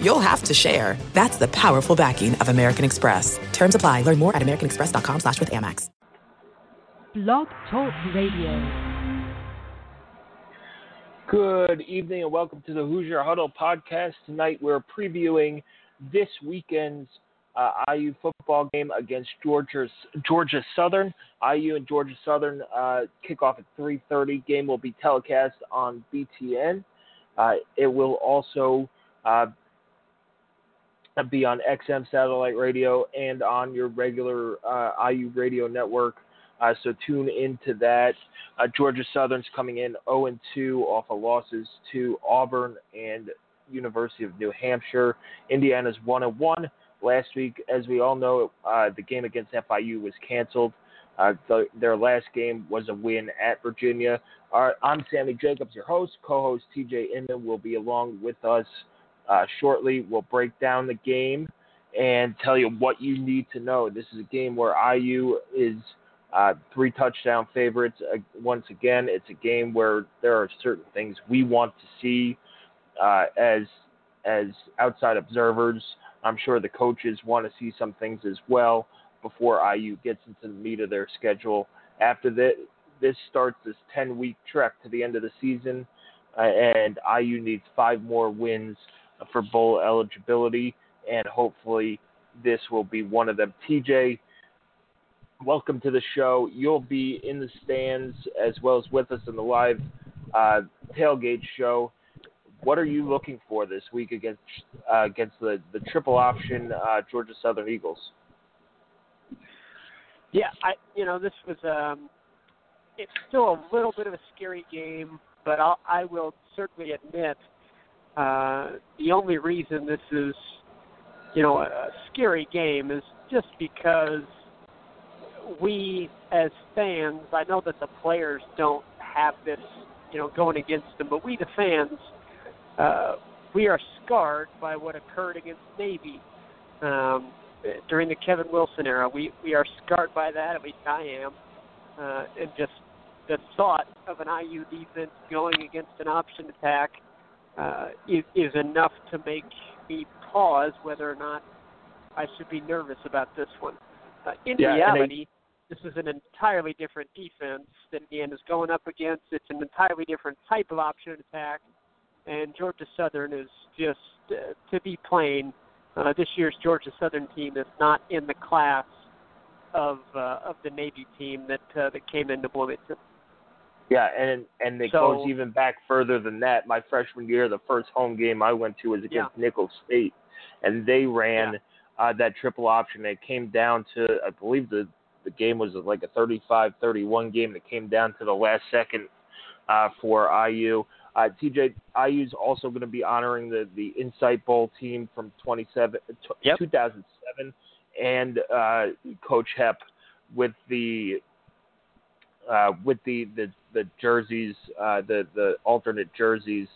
you'll have to share. That's the powerful backing of American Express. Terms apply. Learn more at americanexpress.com slash with Amex. Blog Talk Radio. Good evening and welcome to the Hoosier Huddle podcast. Tonight we're previewing this weekend's uh, IU football game against Georgia Georgia Southern. IU and Georgia Southern uh, kick off at 3:30. Game will be telecast on BTN. Uh, it will also uh, be on XM satellite radio and on your regular uh, IU radio network. Uh, so tune into that. Georgia Southern's coming in 0 and 2 off of losses to Auburn and University of New Hampshire. Indiana's 1 and 1 last week. As we all know, uh, the game against FIU was canceled. Uh, the, their last game was a win at Virginia. Uh, I'm Sammy Jacobs, your host. Co-host TJ Inman will be along with us uh, shortly. We'll break down the game and tell you what you need to know. This is a game where IU is uh, three touchdown favorites. Uh, once again, it's a game where there are certain things we want to see as as outside observers. I'm sure the coaches want to see some things as well before IU gets into the meat of their schedule. After that, this starts this 10 week trek to the end of the season, uh, and IU needs five more wins for bowl eligibility, and hopefully this will be one of them. TJ, welcome to the show. You'll be in the stands as well as with us in the live uh, tailgate show what are you looking for this week against uh, against the the triple option uh, Georgia Southern Eagles? Yeah, I you know this was um, it's still a little bit of a scary game, but I'll, I will certainly admit uh, the only reason this is you know a scary game is just because we as fans, I know that the players don't have this you know going against them, but we the fans uh, we are scarred by what occurred against Navy um, during the Kevin Wilson era. We we are scarred by that. At least I am, uh, and just the thought of an IU defense going against an option attack uh, is, is enough to make me pause whether or not I should be nervous about this one. Uh, in yeah, reality, I... this is an entirely different defense that Indiana's going up against. It's an entirely different type of option attack and Georgia Southern is just uh, to be plain. Uh, this year's Georgia Southern team is not in the class of uh, of the Navy team that uh, that came into Bloomington. Yeah, and and it so, goes even back further than that. My freshman year, the first home game I went to was against yeah. Nicholls State, and they ran yeah. uh, that triple option. It came down to, I believe the the game was like a 35-31 game. that came down to the last second uh, for IU. Uh, TJ is also going to be honoring the the Insight Bowl team from 27, yep. 2007 and uh, Coach Hep with the uh, with the the, the jerseys, uh, the the alternate jerseys,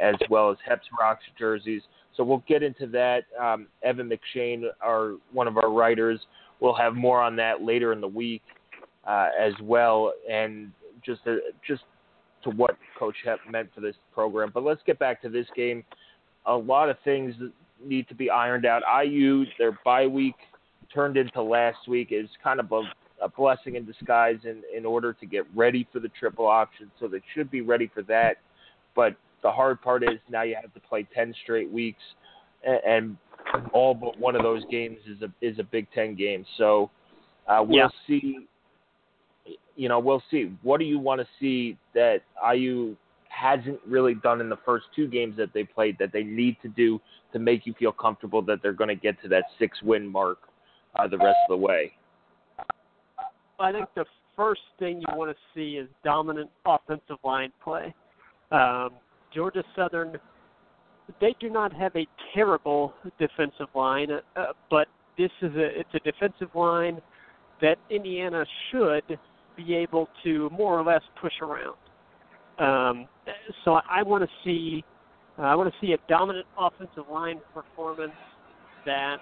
as well as Hep's Rocks jerseys. So we'll get into that. Um, Evan McShane, our one of our writers, will have more on that later in the week uh, as well, and just a, just to what Coach Hep meant for this program. But let's get back to this game. A lot of things need to be ironed out. IU, their bye week turned into last week is kind of a, a blessing in disguise in, in order to get ready for the triple option. So they should be ready for that. But the hard part is now you have to play 10 straight weeks, and, and all but one of those games is a is a Big Ten game. So uh, we'll yeah. see you know, we'll see. What do you want to see that IU hasn't really done in the first two games that they played that they need to do to make you feel comfortable that they're going to get to that six win mark uh, the rest of the way? I think the first thing you want to see is dominant offensive line play. Um, Georgia Southern, they do not have a terrible defensive line, uh, but this is a it's a defensive line that Indiana should be able to more or less push around. Um, so I, I want to see uh, I want to see a dominant offensive line performance that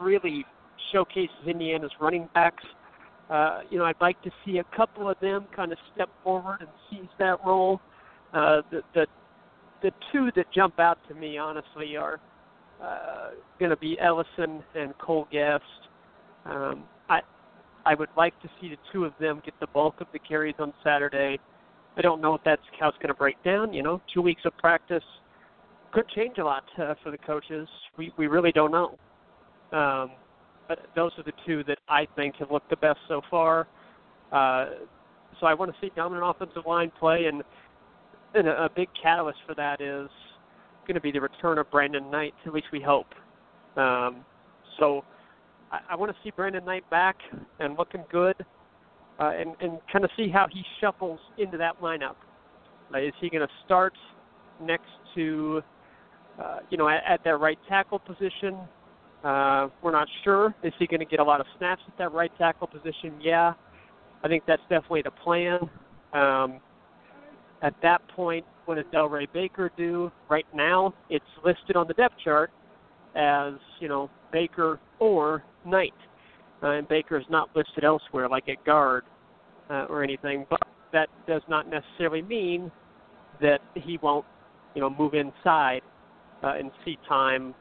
really showcases Indiana's running backs. Uh, you know, I'd like to see a couple of them kind of step forward and seize that role. Uh, the, the the two that jump out to me, honestly, are uh, going to be Ellison and Cole Gest. Um, I I would like to see the two of them get the bulk of the carries on Saturday. I don't know if that's how it's going to break down. You know, two weeks of practice could change a lot uh, for the coaches. We we really don't know. Um, but those are the two that I think have looked the best so far. Uh, so I want to see dominant offensive line play, and and a, a big catalyst for that is going to be the return of Brandon Knight. At least we hope. Um, so I, I want to see Brandon Knight back and looking good, uh, and and kind of see how he shuffles into that lineup. Uh, is he going to start next to, uh, you know, at, at that right tackle position? Uh, we're not sure. Is he going to get a lot of snaps at that right tackle position? Yeah, I think that's definitely the plan. Um, at that point, what does Delroy Baker do? Right now, it's listed on the depth chart as you know Baker or Knight, uh, and Baker is not listed elsewhere like at guard uh, or anything. But that does not necessarily mean that he won't, you know, move inside uh, and see time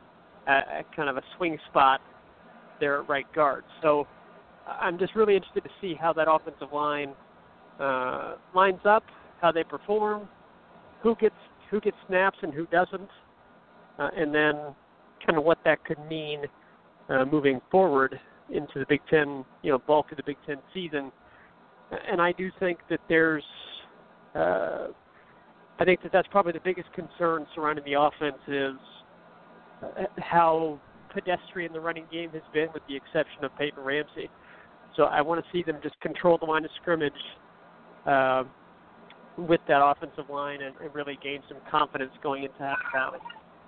at, at kind of a swing spot there at right guard. So I'm just really interested to see how that offensive line uh, lines up how they perform, who gets who gets snaps and who doesn't, uh, and then kind of what that could mean uh, moving forward into the Big Ten, you know, bulk of the Big Ten season. And I do think that there's, uh, I think that that's probably the biggest concern surrounding the offense is uh, how pedestrian the running game has been, with the exception of Peyton Ramsey. So I want to see them just control the line of scrimmage. Uh, with that offensive line and, and really gain some confidence going into halftime.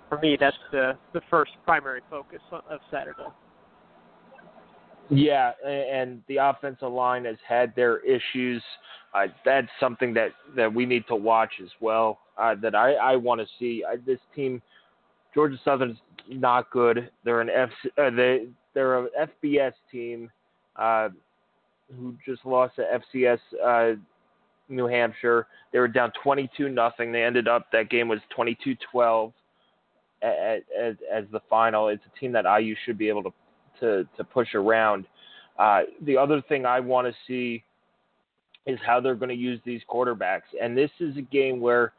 For me, that's the the first primary focus of Saturday. Yeah, and the offensive line has had their issues. Uh, that's something that, that we need to watch as well. Uh, that I, I want to see uh, this team. Georgia Southern's not good. They're an F. Uh, they they're a FBS team uh, who just lost to FCS uh, New Hampshire. They were down 22 nothing. They ended up that game was 22-12 as, as the final. It's a team that IU should be able to to, to push around. Uh, the other thing I want to see is how they're going to use these quarterbacks. And this is a game where,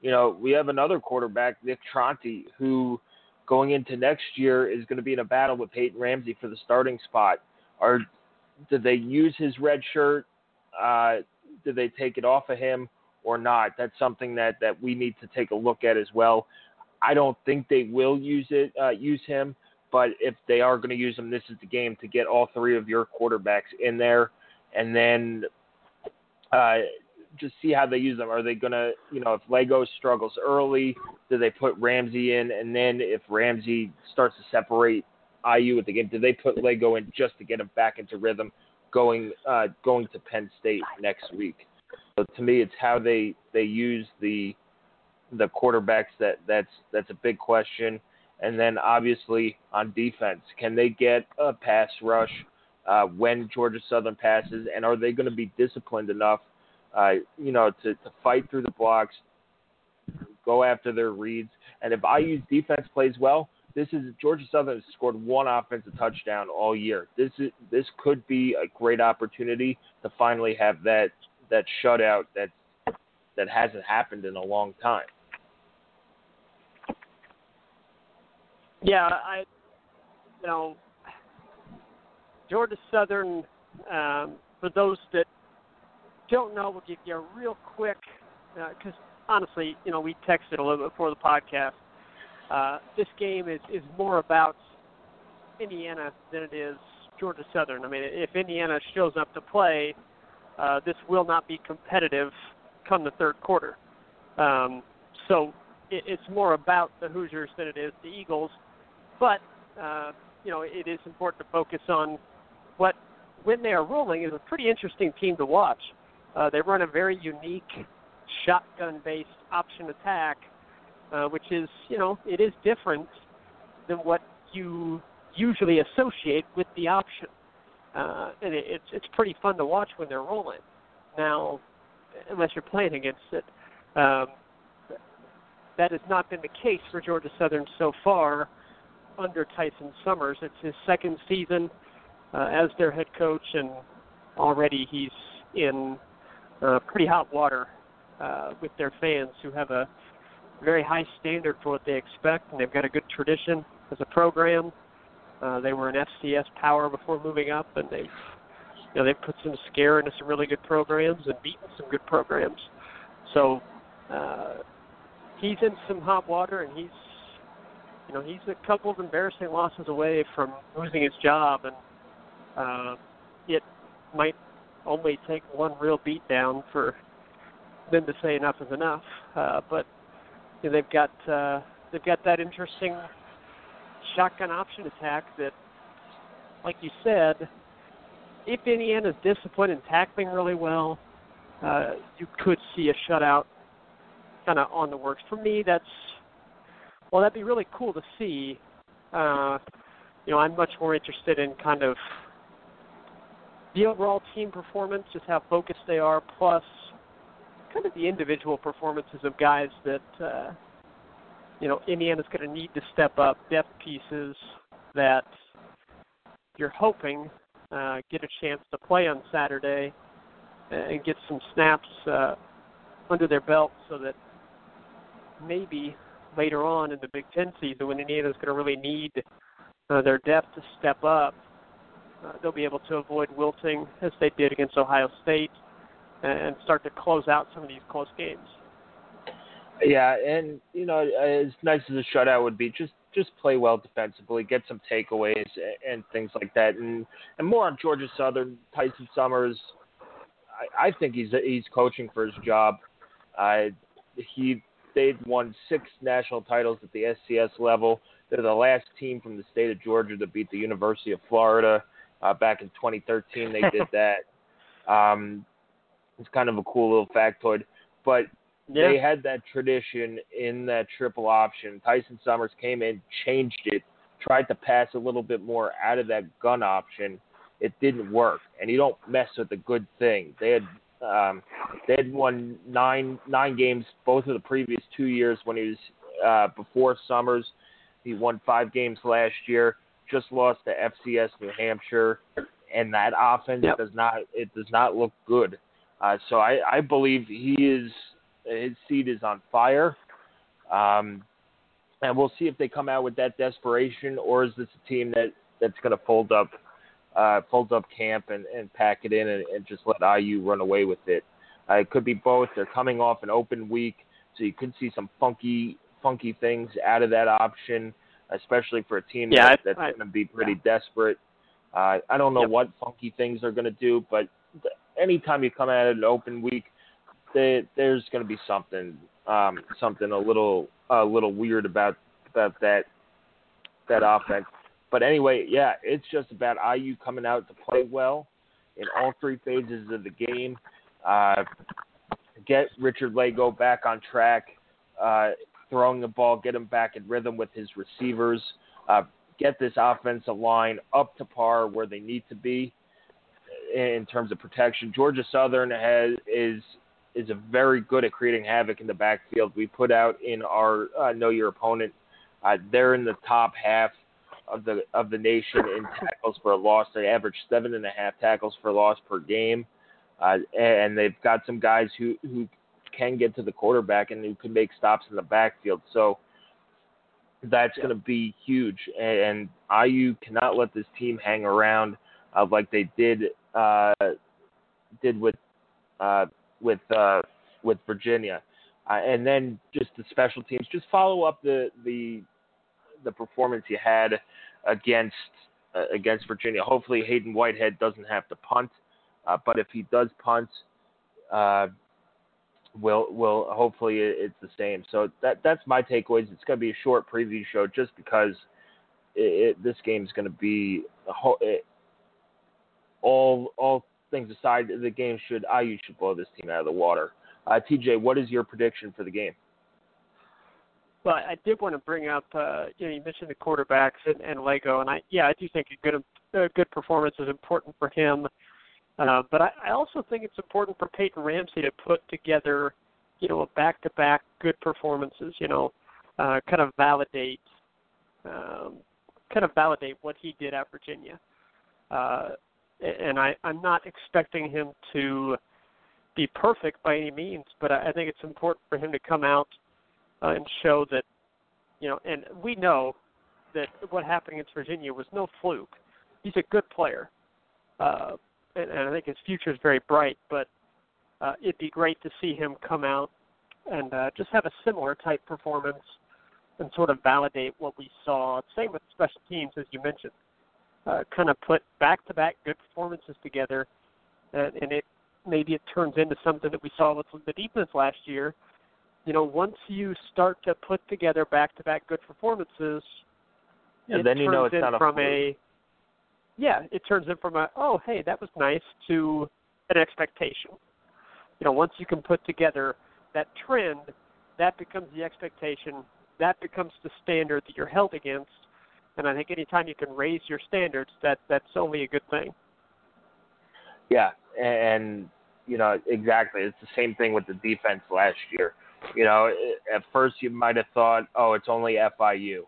you know, we have another quarterback, Nick Tronti, who going into next year is going to be in a battle with Peyton Ramsey for the starting spot. Or did they use his red shirt? Uh, do they take it off of him or not? That's something that that we need to take a look at as well. I don't think they will use it, uh, use him, but if they are going to use him, this is the game to get all three of your quarterbacks in there, and then uh, just see how they use them. Are they going to, you know, if Lagow struggles early, do they put Ramsey in, and then if Ramsey starts to separate IU at the game, do they put Lagow in just to get him back into rhythm? going uh, going to Penn State next week. So to me, it's how they they use the the quarterbacks that that's that's a big question. And then obviously on defense, can they get a pass rush uh, when Georgia Southern passes, and are they going to be disciplined enough, uh, you know, to, to fight through the blocks, go after their reads, and if IU's defense plays well, this is Georgia Southern has scored one offensive touchdown all year. This is this could be a great opportunity to finally have that that shutout that that hasn't happened in a long time. Yeah, I you know Georgia Southern um, for those that don't know, we'll give you a real quick because uh, honestly, you know, we texted a little bit before the podcast uh, this game is, is more about Indiana than it is Georgia Southern. I mean, if Indiana shows up to play, uh, this will not be competitive come the third quarter. Um, so it, it's more about the Hoosiers than it is the Eagles. But uh, you know, it is important to focus on what when they are rolling, is a pretty interesting team to watch. Uh, they run a very unique shotgun-based option attack, uh, which is, you know, it is different than what you usually associate with the option, uh, and it, it's it's pretty fun to watch when they're rolling. Now, unless you're playing against it, um, that has not been the case for Georgia Southern so far under Tyson Summers. It's his second season uh, as their head coach, and already he's in uh, pretty hot water uh, with their fans who have a very high standard for what they expect, and they've got a good tradition as a program. Uh, they were an FCS power before moving up, and they've you know they've put some scare into some really good programs and beaten some good programs. So uh, he's in some hot water, and he's you know he's a couple of embarrassing losses away from losing his job, and uh, it might only take one real beatdown for them to say enough is enough. Uh, but you know, they've got uh, they've got that interesting shotgun option attack that, like you said, if Indiana's disciplined and tackling really well, uh, you could see a shutout kind of on the works. For me, that's well, that'd be really cool to see. Uh, you know, I'm much more interested in kind of the overall team performance, just how focused they are, plus kind of the individual performances of guys that uh, you know Indiana's going to need to step up depth pieces that you're hoping uh, get a chance to play on Saturday and get some snaps uh, under their belt so that maybe later on in the Big Ten season when Indiana's going to really need uh, their depth to step up, uh, they'll be able to avoid wilting as they did against Ohio State and start to close out some of these close games. Yeah, and you know, as nice as a shutout would be, just just play well defensively, get some takeaways and things like that, and and more on Georgia Southern. Tyson Summers, I, I think he's he's coaching for his job. Uh, he they've won six national titles at the FCS level. They're the last team from the state of Georgia to beat the University of Florida uh, back in 2013. They did that. Um, it's kind of a cool little factoid, but yeah. they had that tradition in that triple option. Tyson Summers came in, changed it, tried to pass a little bit more out of that gun option. It didn't work, and you don't mess with a good thing. They had um, they had won nine nine games both of the previous two years when he was uh, before Summers. He won five games last year. Just lost to FCS New Hampshire, and that offense yep. does not it does not look good. Uh, so I, I believe he is his seat is on fire. Um, and we'll see if they come out with that desperation, or is this a team that, that's going to fold up, uh, fold up camp and, and pack it in and, and just let IU run away with it? Uh, it could be both. They're coming off an open week, so you could see some funky, funky things out of that option, especially for a team yeah, that, that's going to be pretty yeah. desperate. Uh, I don't know yep. what funky things they're going to do, but anytime you come at an open week, they, there's going to be something, um, something a little, a little weird about about that that offense. But anyway, yeah, it's just about IU coming out to play well in all three phases of the game. Uh, get Richard Lagow back on track, uh, throwing the ball, get him back in rhythm with his receivers, uh, get this offensive line up to par where they need to be in terms of protection. Georgia Southern has is is a very good at creating havoc in the backfield. We put out in our uh, know your opponent. Uh, they're in the top half of the of the nation in tackles for a loss. They average seven and a half tackles for loss per game, uh, and they've got some guys who who can get to the quarterback and who can make stops in the backfield. So that's yeah. going to be huge. And, and IU cannot let this team hang around uh, like they did uh, did with uh, with uh, with Virginia, uh, and then just the special teams. Just follow up the the the performance you had against uh, against Virginia. Hopefully, Haydon Whitehead doesn't have to punt, uh, but if he does punt, uh, will will hopefully it's the same. So that that's my takeaways. It's going to be a short preview show just because it, it, this game is going to be whole, it, all all things aside, the game should IU should blow this team out of the water. Uh, TJ, what is your prediction for the game? Well, I did want to bring up, uh, you know, you mentioned the quarterbacks and, and Lagow, and I, yeah, I do think a good, a good performance is important for him. Uh, but I, I also think it's important for Peyton Ramsey to put together, you know, a back-to-back good performances. You know, uh, kind of validate, um, kind of validate what he did at Virginia. Uh, and I, I'm not expecting him to be perfect by any means, but I, I think it's important for him to come out uh, and show that, you know, and we know that what happened against Virginia was no fluke. He's a good player, uh, and, and I think his future is very bright. But uh, it'd be great to see him come out and uh, just have a similar type performance and sort of validate what we saw. Same with special teams, as you mentioned. Uh, kind of put back-to-back good performances together, and, and it maybe it turns into something that we saw with the defense last year, you know, once you start to put together back-to-back good performances, and then you know it's not a a yeah, it turns in from a oh hey that was nice to an expectation. You know, once you can put together that trend, that becomes the expectation. That becomes the standard that you're held against. And I think anytime you can raise your standards, that that's only a good thing. Yeah, and you know exactly. It's the same thing with the defense last year. You know, at first you might have thought, oh, it's only FIU.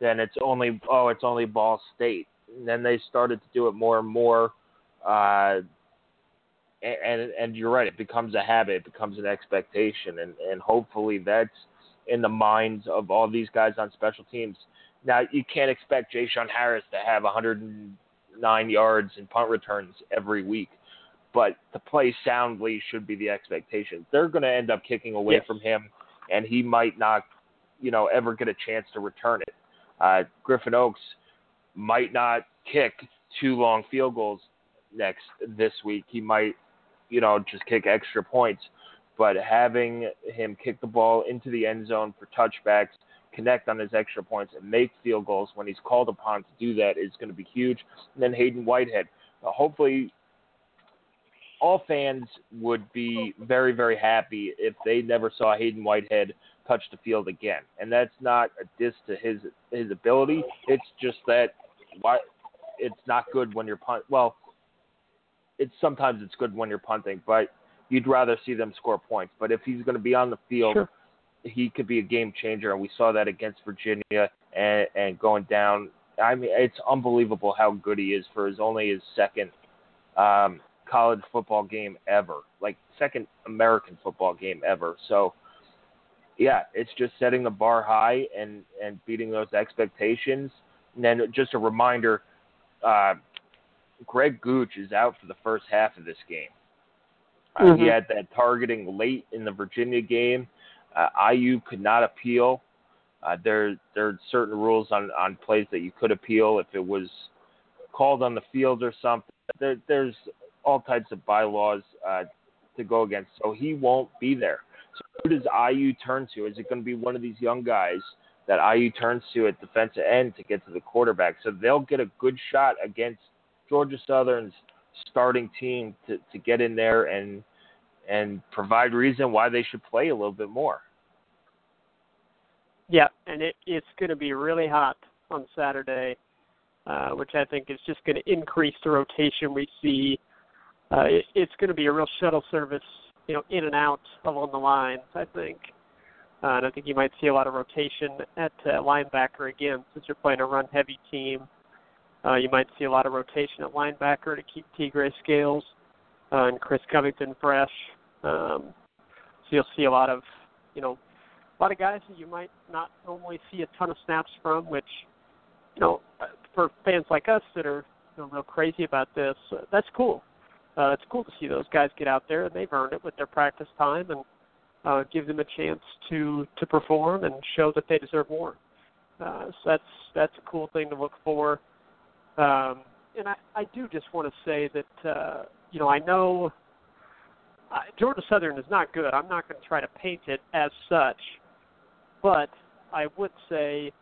Then it's only, oh, it's only Ball State. And then they started to do it more and more. Uh, and and you're right, it becomes a habit, it becomes an expectation, and and hopefully that's in the minds of all these guys on special teams. Now you can't expect J-Shun Harris to have 109 yards and punt returns every week, but to play soundly should be the expectation. They're going to end up kicking away yes. from him, and he might not, you know, ever get a chance to return it. Uh, Griffin Oakes might not kick two long field goals next this week. He might, you know, just kick extra points. But having him kick the ball into the end zone for touchbacks, connect on his extra points, and make field goals when he's called upon to do that is going to be huge. And then Haydon Whitehead. Hopefully, all fans would be very, very happy if they never saw Haydon Whitehead touch the field again. And that's not a diss to his his ability. It's just that why it's not good when you're punt. Well, it's sometimes it's good when you're punting, but you'd rather see them score points. But if he's going to be on the field, sure. he could be a game changer, and we saw that against Virginia and, and going down. I mean, it's unbelievable how good he is for his only his second um, college football game ever, like second American football game ever. So, yeah, it's just setting the bar high and and beating those expectations. And then just a reminder, uh, Greg Gooch is out for the first half of this game. Uh, mm-hmm. He had that targeting late in the Virginia game. Uh, IU could not appeal. Uh, there, there are certain rules on, on plays that you could appeal if it was called on the field or something. There, there's all types of bylaws uh, to go against. So he won't be there. So who does IU turn to? Is it going to be one of these young guys that IU turns to at defensive end to get to the quarterback? So they'll get a good shot against Georgia Southern's starting team to, to get in there and and provide reason why they should play a little bit more. Yeah, and it, it's going to be really hot on Saturday, uh, which I think is just going to increase the rotation we see uh, it, it's going to be a real shuttle service, you know, in and out along the lines. I think, uh, and I think you might see a lot of rotation at uh, linebacker again, since you're playing a run-heavy team. Uh, you might see a lot of rotation at linebacker to keep Tegray Scales uh, and Chris Covington fresh. Um, so you'll see a lot of, you know, a lot of guys that you might not normally see a ton of snaps from, which, you know, for fans like us that are you know, real crazy about this, uh, that's cool uh, it's cool to see those guys get out there and they've earned it with their practice time and uh, give them a chance to to perform and show that they deserve more. Uh, so that's that's a cool thing to look for. Um, and I, I do just want to say that uh, you know I know uh, Georgia Southern is not good. I'm not going to try to paint it as such, but I would say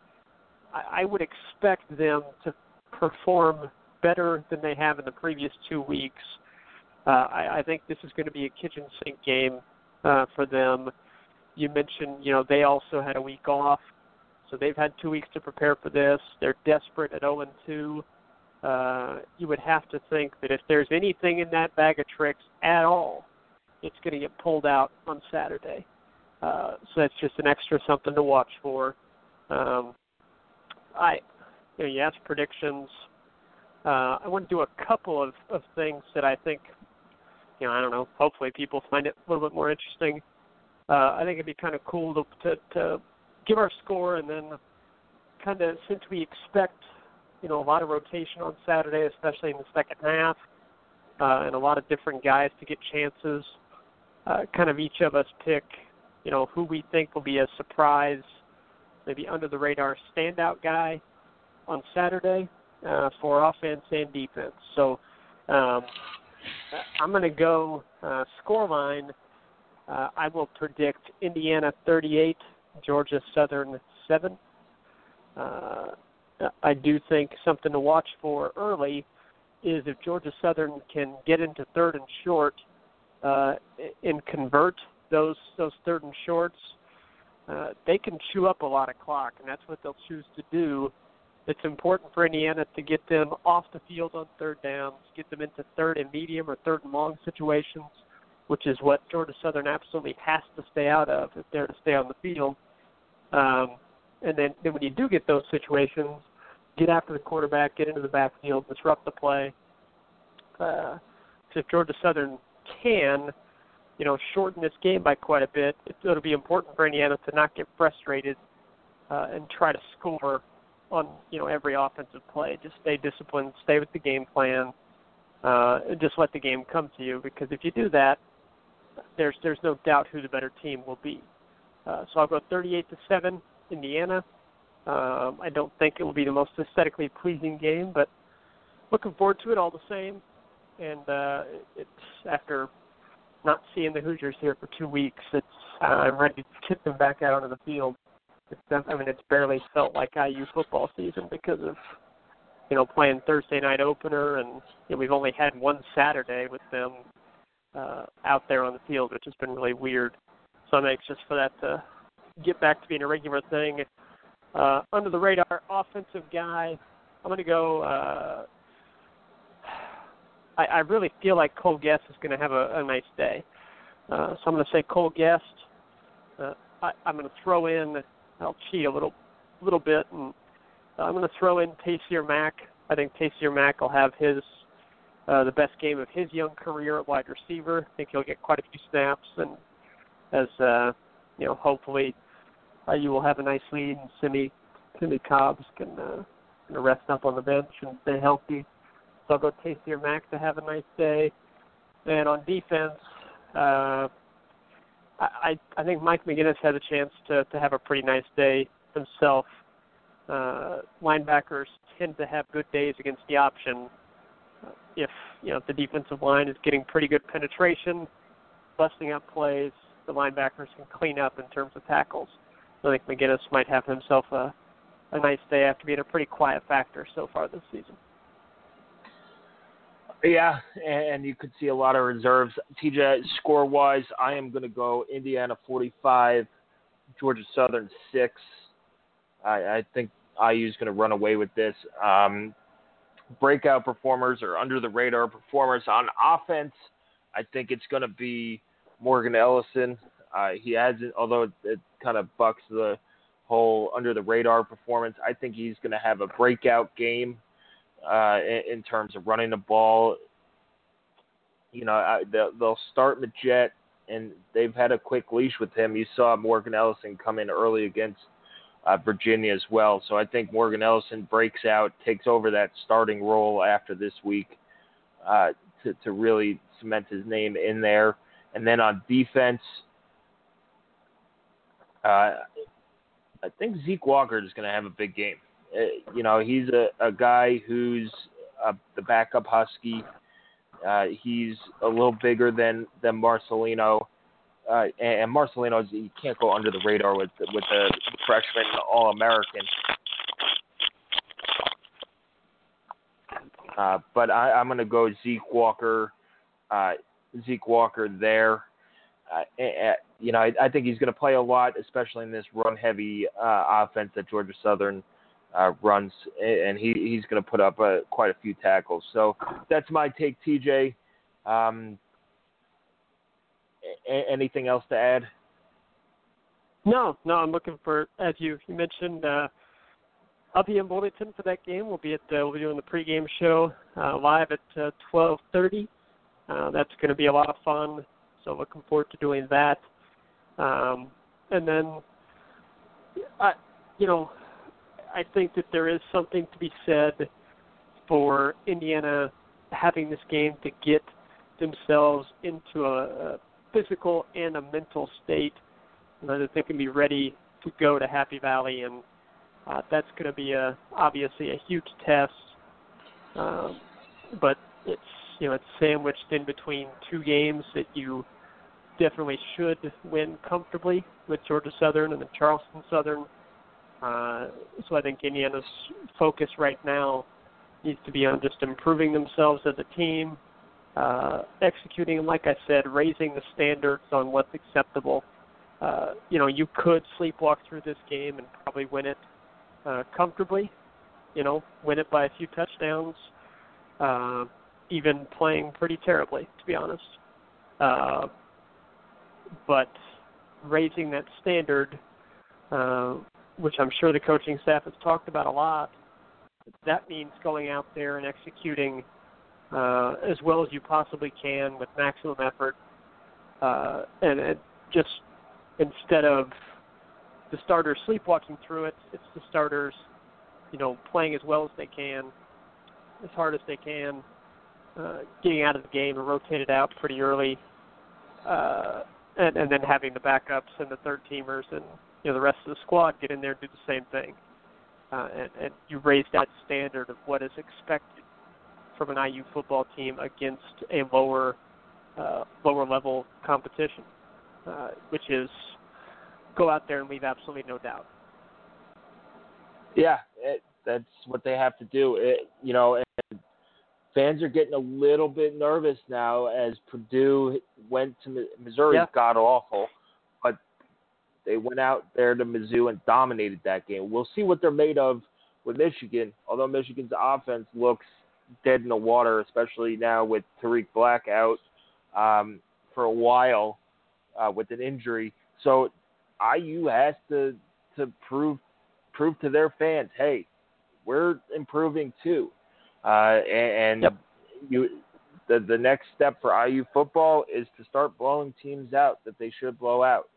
I, I would expect them to perform better than they have in the previous two weeks. Uh, I, I think this is going to be a kitchen sink game uh, for them. You mentioned, you know, they also had a week off, so they've had two weeks to prepare for this. They're desperate at 0 and 2. Uh, you would have to think that if there's anything in that bag of tricks at all, it's going to get pulled out on Saturday. Uh, so that's just an extra something to watch for. Um, I, you know, you ask predictions. Uh, I want to do a couple of, of things that I think, you know, I don't know. Hopefully, people find it a little bit more interesting. Uh, I think it'd be kind of cool to, to to give our score and then kind of since we expect, you know, a lot of rotation on Saturday, especially in the second half, uh, and a lot of different guys to get chances. Uh, kind of each of us pick, you know, who we think will be a surprise, maybe under the radar standout guy on Saturday uh, for offense and defense. So um, I'm going to go uh, scoreline. Uh, I will predict Indiana 38, Georgia Southern 7. Uh, I do think something to watch for early is if Georgia Southern can get into third and short uh, and convert those those third and shorts, uh, they can chew up a lot of clock, and that's what they'll choose to do it's important for Indiana to get them off the field on third downs, get them into third and medium or third and long situations, which is what Georgia Southern absolutely has to stay out of if they're to stay on the field. Um, and then, then when you do get those situations, get after the quarterback, get into the backfield, disrupt the play. Uh, so if Georgia Southern can, you know, shorten this game by quite a bit, it, it'll be important for Indiana to not get frustrated uh, and try to score on you know every offensive play. Just stay disciplined, stay with the game plan, uh, just let the game come to you. Because if you do that, there's there's no doubt who the better team will be. Uh, so I'll go 38 to seven, Indiana. Um, I don't think it will be the most aesthetically pleasing game, but looking forward to it all the same. And uh, it's after not seeing the Hoosiers here for two weeks, it's uh, I'm ready to kick them back out onto the field I mean it's barely felt like IU football season because of you know playing Thursday night opener and you know, we've only had one Saturday with them uh, out there on the field, which has been really weird. So I'm anxious for that to get back to being a regular thing. Uh, under the radar offensive guy, I'm going to go. Uh, I, I really feel like Cole Gest is going to have a, a nice day. Uh, so I'm going to say Cole Gest. Uh, I, I'm going to throw in I'll cheat a little, little bit, and I'm going to throw in Taysir Mack. I think Taysir Mack will have his uh, the best game of his young career at wide receiver. I think he'll get quite a few snaps, and as uh, you know, hopefully, uh, you will have a nice lead, and Simi Simmie Cobbs can uh, can rest up on the bench and stay healthy. So I'll go Taysir Mack to have a nice day. And on defense, uh, I I think Mike McGinnis had a chance to to have a pretty nice day himself. Uh, linebackers tend to have good days against the option. Uh, if you know if the defensive line is getting pretty good penetration, busting up plays, the linebackers can clean up in terms of tackles. I think McGinnis might have himself a a nice day after being a pretty quiet factor so far this season. Yeah, and you could see a lot of reserves. TJ, score wise, I am going to go Indiana 45, Georgia Southern 6. I, I think IU is going to run away with this. Um, breakout performers or under the radar performers on offense, I think it's going to be Morgan Ellison. Uh, he hasn't, although it, it kind of bucks the whole under the radar performance. I think he's going to have a breakout game uh, in, terms of running the ball. You know, I, they'll, they'll start Majette, and they've had a quick leash with him. You saw Morgan Ellison come in early against uh, Virginia as well. So I think Morgan Ellison breaks out, takes over that starting role after this week uh, to, to really cement his name in there. And then on defense, uh, I think Zeke Walker is going to have a big game. Uh, you know, he's a, a guy who's the backup Husky. Uh, he's a little bigger than than Marcelino, uh, and Marcelino you can't go under the radar with with the freshman All American. Uh, but I, I'm going to go Zeke Walker. Uh, Zeke Walker there. Uh, you know, I, I think he's going to play a lot, especially in this run-heavy uh, offense that Georgia Southern uh, runs, and he, he's going to put up uh, quite a few tackles. So that's my take, TJ. Um, a- anything else to add? No, no. I'm looking for, as you, mentioned, uh, I'll be in Bloomington for that game. We'll be at uh, we'll be doing the pregame show uh, live at uh, 12:30. Uh, that's going to be a lot of fun. So looking forward to doing that. Um, and then, I, you know, I think that there is something to be said for Indiana having this game to get themselves into a, a physical and a mental state that they can be ready to go to Happy Valley, and uh, that's going to be a obviously a huge test. Um, but it's you know it's sandwiched in between two games that you definitely should win comfortably with Georgia Southern and the Charleston Southern. Uh, so I think Indiana's focus right now needs to be on just improving themselves as a team, uh, executing, and like I said, raising the standards on what's acceptable. Uh, you know, you could sleepwalk through this game and probably win it uh, comfortably. You know, win it by a few touchdowns, uh, even playing pretty terribly, to be honest. Uh, but raising that standard, uh, which I'm sure the coaching staff has talked about a lot, that means going out there and executing uh, as well as you possibly can with maximum effort, uh, and it just instead of the starters sleepwalking through it, it's the starters, you know, playing as well as they can, as hard as they can, uh, getting out of the game and rotated out pretty early, uh, and, and then having the backups and the third teamers and you know the rest of the squad get in there and do the same thing. Uh, and, and you raise that standard of what is expected from an IU football team against a lower uh, lower level competition, uh, which is go out there and leave absolutely no doubt. Yeah, it, that's what they have to do. It, you know, and fans are getting a little bit nervous now as Purdue went to Missouri. Yeah. God awful, they went out there to Mizzou and dominated that game. We'll see what they're made of with Michigan. Although Michigan's offense looks dead in the water, especially now with Tarik Black out um, for a while uh, with an injury. So IU has to to prove prove to their fans, hey, we're improving too. Uh, and, yep. you, the the next step for IU football is to start blowing teams out that they should blow out.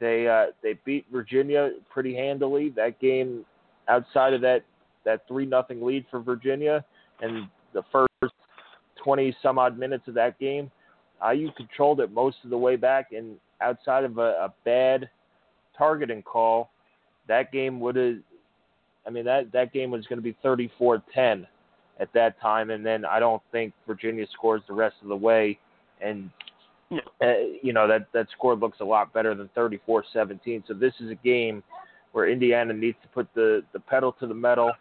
They uh, they beat Virginia pretty handily. That game, outside of that that three nothing lead for Virginia, and the first twenty some odd minutes of that game, IU controlled it most of the way back. And outside of a, a bad targeting call, that game would have. I mean that that game was going to be 34-10 at that time, and then I don't think Virginia scores the rest of the way, and uh, you know that that score looks a lot better than 34-17. So this is a game where Indiana needs to put the the pedal to the metal,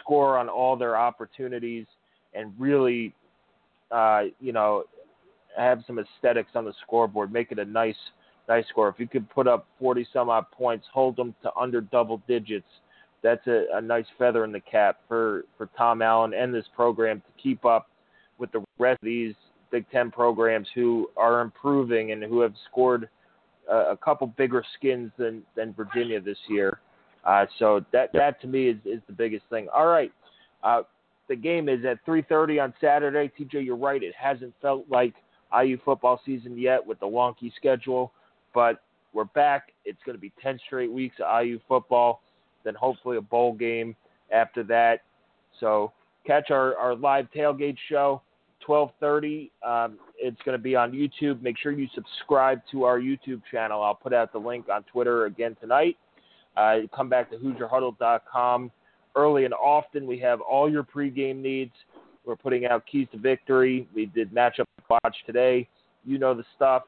score on all their opportunities, and really, uh, you know, have some aesthetics on the scoreboard, make it a nice nice score. If you could put up 40 some odd points, hold them to under double digits, that's a, a nice feather in the cap for, for Tom Allen and this program to keep up with the rest of these Big Ten programs who are improving and who have scored a, a couple bigger skins than, than Virginia this year. Uh, so that that to me is, is the biggest thing. All right, uh, the game is at 3:30 on Saturday. TJ, you're right. It hasn't felt like IU football season yet with the wonky schedule but we're back. It's going to be 10 straight weeks of IU football, then hopefully a bowl game after that. So catch our, our live tailgate show, 12:30. Um, it's going to be on YouTube. Make sure you subscribe to our YouTube channel. I'll put out the link on Twitter again tonight. Uh, come back to HoosierHuddle.com early and often. We have all your pregame needs. We're putting out keys to victory. We did matchup watch today. You know the stuff.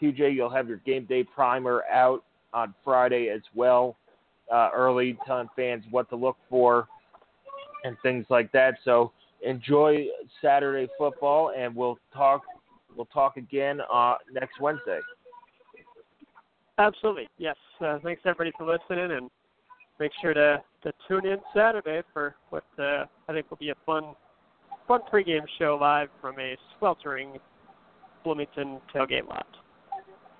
TJ, you'll have your game day primer out on Friday as well, uh, early, telling fans what to look for and things like that. So enjoy Saturday football, and we'll talk. We'll talk again uh, next Wednesday. Absolutely, yes. Uh, thanks everybody for listening, and make sure to, to tune in Saturday for what uh, I think will be a fun, fun pregame show live from a sweltering Bloomington tailgate lot.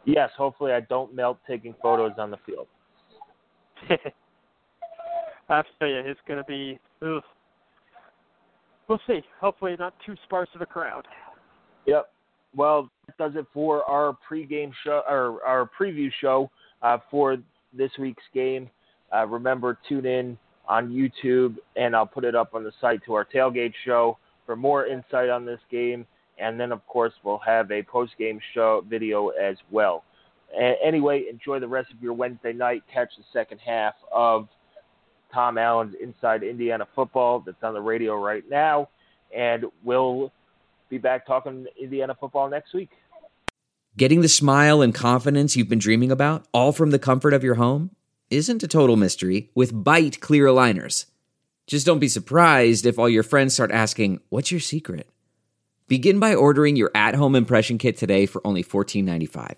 Yes, hopefully I don't melt taking photos on the field. I tell you, it's going to be. Ugh. We'll see. Hopefully, not too sparse of a crowd. Yep. Well, that does it for our pregame show or our preview show uh, for this week's game. Uh, remember, tune in on YouTube, and I'll put it up on the site to our tailgate show for more insight on this game. And then, of course, we'll have a post-game show video as well. anyway, enjoy the rest of your Wednesday night. Catch the second half of Tom Allen's Inside Indiana Football that's on the radio right now, and we'll be back talking Indiana football next week. Getting the smile and confidence you've been dreaming about, all from the comfort of your home, isn't a total mystery with Byte clear aligners. Just don't be surprised if all your friends start asking, What's your secret? Begin by ordering your at home impression kit today for only $14.95.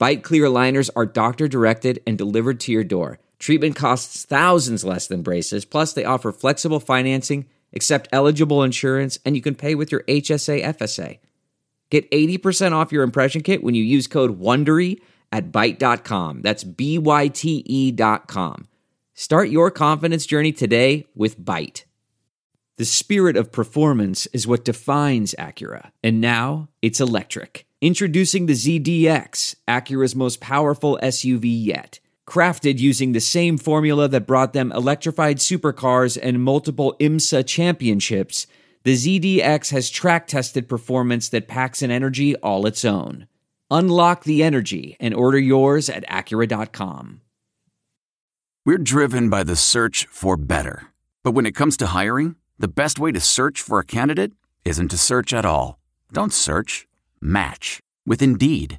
Byte clear aligners are doctor directed and delivered to your door. Treatment costs thousands less than braces, plus, they offer flexible financing, accept eligible insurance, and you can pay with your HSA FSA. Get 80% off your impression kit when you use code WONDERY at Byte.com. That's B Y T E dot com. Start your confidence journey today with Byte. The spirit of performance is what defines Acura, and now it's electric. Introducing the ZDX, Acura's most powerful SUV yet. Crafted using the same formula that brought them electrified supercars and multiple IMSA championships, the ZDX has track tested performance that packs an energy all its own. Unlock the energy and order yours at Acura.com. We're driven by the search for better. But when it comes to hiring, the best way to search for a candidate isn't to search at all. Don't search, match with Indeed.